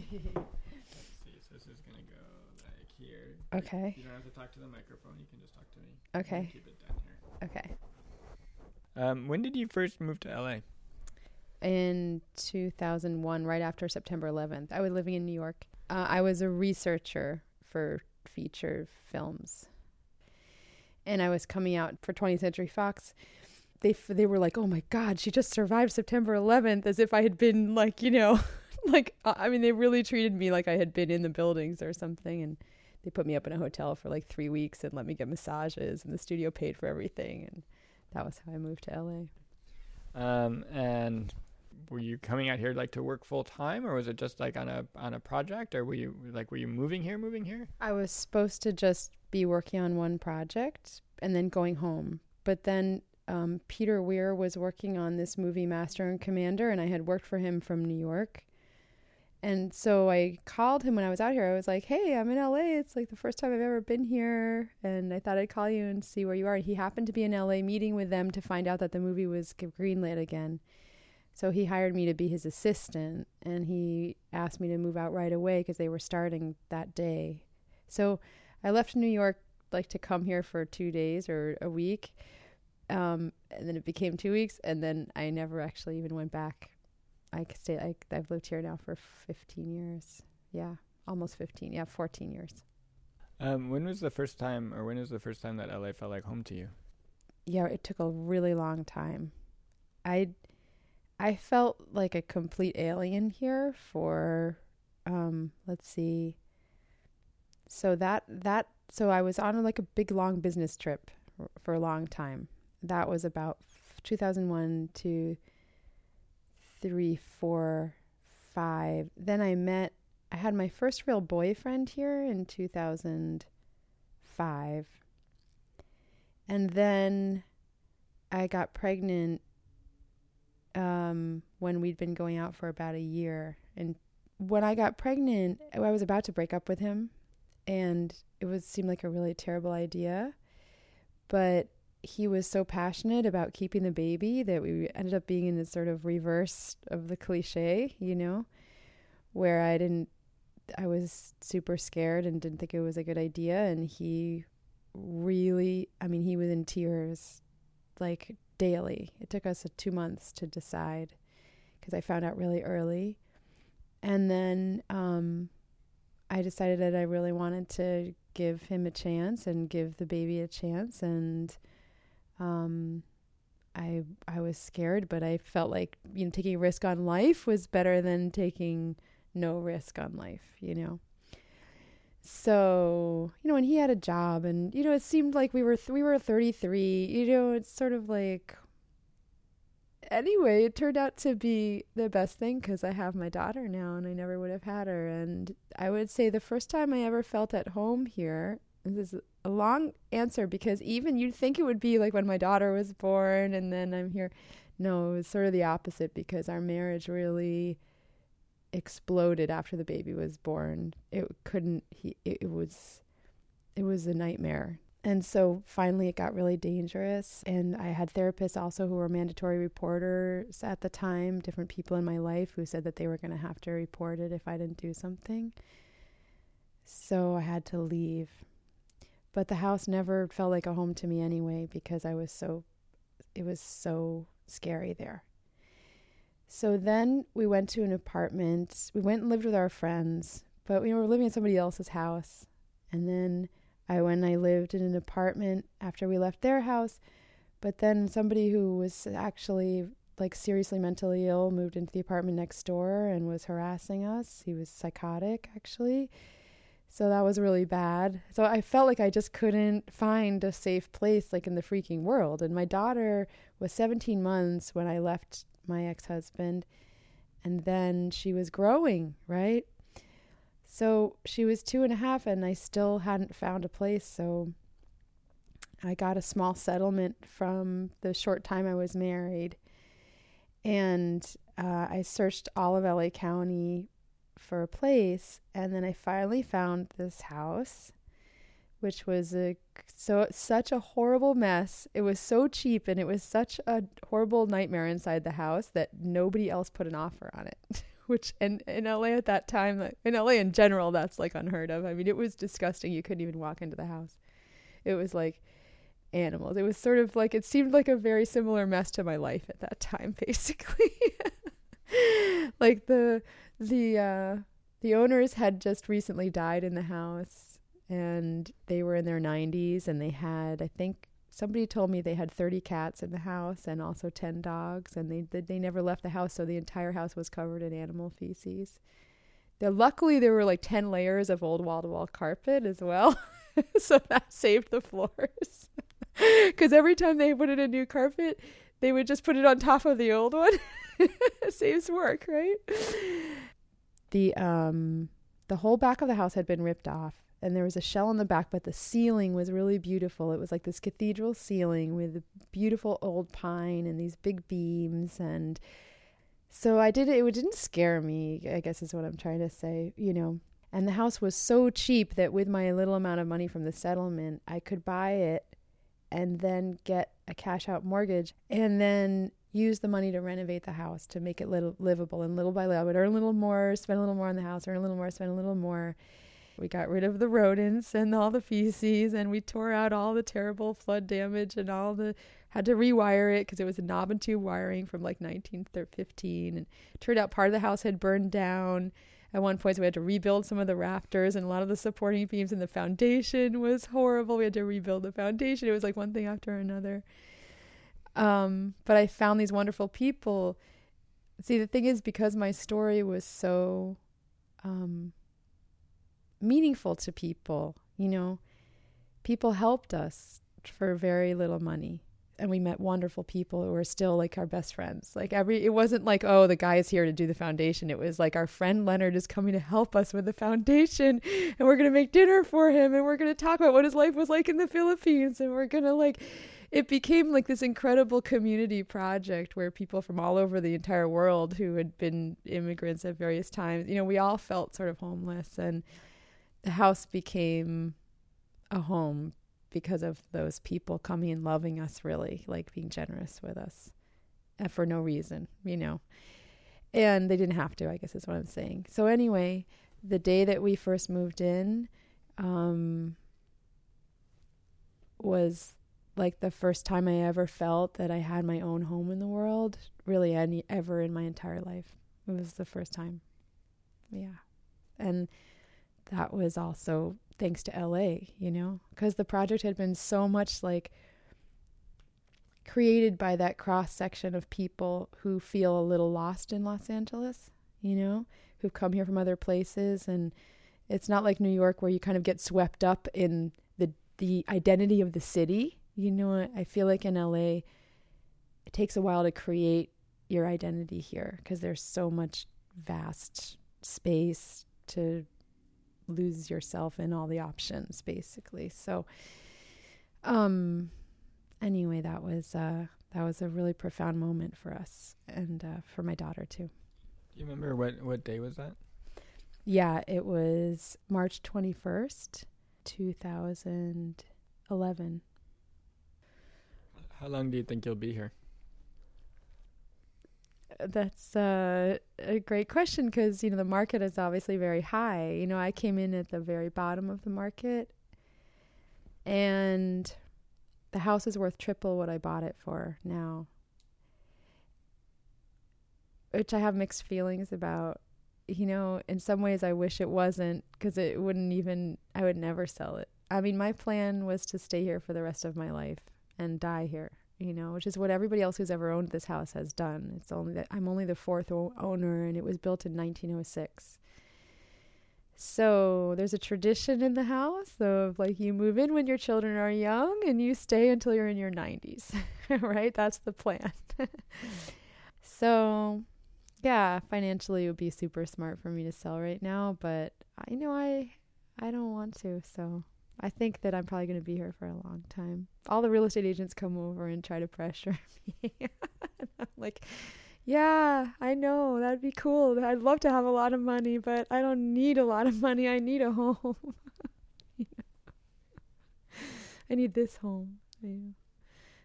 see. So this is gonna go like here. Okay. You don't have to talk to the microphone. You can just talk to me. Okay. Keep it down here. Okay. Um, when did you first move to LA? In 2001, right after September 11th, I was living in New York. Uh, I was a researcher for feature films, and I was coming out for 20th Century Fox. They f- they were like, "Oh my God, she just survived September 11th," as if I had been like, you know, like I mean, they really treated me like I had been in the buildings or something, and they put me up in a hotel for like three weeks and let me get massages, and the studio paid for everything, and that was how I moved to LA. Um, and were you coming out here like to work full time, or was it just like on a on a project, or were you like were you moving here, moving here? I was supposed to just be working on one project and then going home. But then um, Peter Weir was working on this movie, Master and Commander, and I had worked for him from New York. And so I called him when I was out here. I was like, hey, I'm in LA. It's like the first time I've ever been here. And I thought I'd call you and see where you are. And He happened to be in LA meeting with them to find out that the movie was greenlit again. So he hired me to be his assistant and he asked me to move out right away because they were starting that day. So I left New York like to come here for two days or a week. Um, and then it became two weeks, and then I never actually even went back. I stayed. I, I've lived here now for 15 years. Yeah, almost 15. Yeah, 14 years. Um, when was the first time, or when was the first time that LA felt like home to you? Yeah, it took a really long time. I I felt like a complete alien here for um let's see. So that that so I was on like a big long business trip for a long time. That was about 2001 to three, four, five. Then I met. I had my first real boyfriend here in 2005. And then I got pregnant um, when we'd been going out for about a year. And when I got pregnant, I was about to break up with him, and it was seemed like a really terrible idea. But he was so passionate about keeping the baby that we ended up being in this sort of reverse of the cliche, you know, where I didn't, I was super scared and didn't think it was a good idea. And he really, I mean, he was in tears like daily. It took us two months to decide because I found out really early. And then um, I decided that I really wanted to give him a chance and give the baby a chance. And um, I I was scared, but I felt like you know taking a risk on life was better than taking no risk on life. You know. So you know, and he had a job, and you know, it seemed like we were th- we were thirty three. You know, it's sort of like. Anyway, it turned out to be the best thing because I have my daughter now, and I never would have had her. And I would say the first time I ever felt at home here. This is a long answer because even you'd think it would be like when my daughter was born and then I'm here. No, it was sort of the opposite because our marriage really exploded after the baby was born. It couldn't he it, it was it was a nightmare. And so finally it got really dangerous and I had therapists also who were mandatory reporters at the time, different people in my life who said that they were going to have to report it if I didn't do something. So I had to leave but the house never felt like a home to me anyway because I was so it was so scary there. So then we went to an apartment. We went and lived with our friends, but we were living in somebody else's house. And then I went and I lived in an apartment after we left their house. But then somebody who was actually like seriously mentally ill moved into the apartment next door and was harassing us. He was psychotic actually. So that was really bad. So I felt like I just couldn't find a safe place like in the freaking world. And my daughter was 17 months when I left my ex husband. And then she was growing, right? So she was two and a half, and I still hadn't found a place. So I got a small settlement from the short time I was married. And uh, I searched all of LA County for a place and then I finally found this house which was a so such a horrible mess. It was so cheap and it was such a horrible nightmare inside the house that nobody else put an offer on it, which and in LA at that time, in LA in general, that's like unheard of. I mean, it was disgusting. You couldn't even walk into the house. It was like animals. It was sort of like it seemed like a very similar mess to my life at that time, basically. like the the uh, the owners had just recently died in the house, and they were in their 90s, and they had I think somebody told me they had 30 cats in the house and also 10 dogs and they they never left the house so the entire house was covered in animal feces. Luckily there were like 10 layers of old wall-to-wall carpet as well. so that saved the floors. Cuz every time they put in a new carpet, they would just put it on top of the old one. Saves work, right? The um the whole back of the house had been ripped off and there was a shell on the back, but the ceiling was really beautiful. It was like this cathedral ceiling with beautiful old pine and these big beams. And so I did it. It didn't scare me, I guess is what I'm trying to say, you know. And the house was so cheap that with my little amount of money from the settlement, I could buy it and then get a cash out mortgage and then use the money to renovate the house to make it little, livable. And little by little, I would earn a little more, spend a little more on the house, earn a little more, spend a little more we got rid of the rodents and all the feces, and we tore out all the terrible flood damage and all the had to rewire it because it was a knob and tube wiring from like 1915. And turned out part of the house had burned down. At one point, so we had to rebuild some of the rafters, and a lot of the supporting beams and the foundation was horrible. We had to rebuild the foundation. It was like one thing after another. Um, but I found these wonderful people. See, the thing is, because my story was so um, meaningful to people. You know, people helped us for very little money. And we met wonderful people who are still like our best friends. Like every, it wasn't like, oh, the guy is here to do the foundation. It was like our friend Leonard is coming to help us with the foundation, and we're gonna make dinner for him, and we're gonna talk about what his life was like in the Philippines, and we're gonna like, it became like this incredible community project where people from all over the entire world who had been immigrants at various times, you know, we all felt sort of homeless and the house became a home because of those people coming and loving us really like being generous with us and for no reason you know? And they didn't have to i guess is what i'm saying. So anyway the day that we first moved in um, was like the first time i ever felt that i had my own home in the world really any ever in my entire life. It was the first time. Yeah. And that was also thanks to LA, you know, because the project had been so much like created by that cross section of people who feel a little lost in Los Angeles, you know, who've come here from other places and it's not like New York where you kind of get swept up in the the identity of the city. You know, what? I feel like in LA it takes a while to create your identity here because there's so much vast space to lose yourself in all the options basically. So um anyway that was uh that was a really profound moment for us and uh, for my daughter too. Do you remember what what day was that? Yeah it was march 21st 2011 how long do you think you'll be here that's uh, a great question because you know the market is obviously very high. You know, I came in at the very bottom of the market, and the house is worth triple what I bought it for now, which I have mixed feelings about. You know, in some ways, I wish it wasn't because it wouldn't even. I would never sell it. I mean, my plan was to stay here for the rest of my life and die here you know, which is what everybody else who's ever owned this house has done. It's only that I'm only the fourth o- owner, and it was built in 1906. So there's a tradition in the house of like you move in when your children are young and you stay until you're in your 90s, right? That's the plan. so, yeah, financially it would be super smart for me to sell right now, but I know I I don't want to, so I think that I'm probably going to be here for a long time. All the real estate agents come over and try to pressure me. I'm like, yeah, I know. That'd be cool. I'd love to have a lot of money, but I don't need a lot of money. I need a home. I need this home.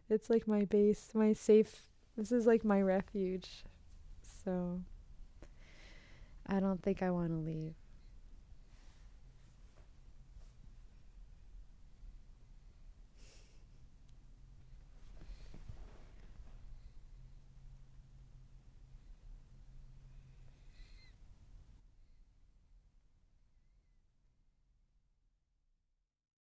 It's like my base, my safe. This is like my refuge. So, I don't think I want to leave.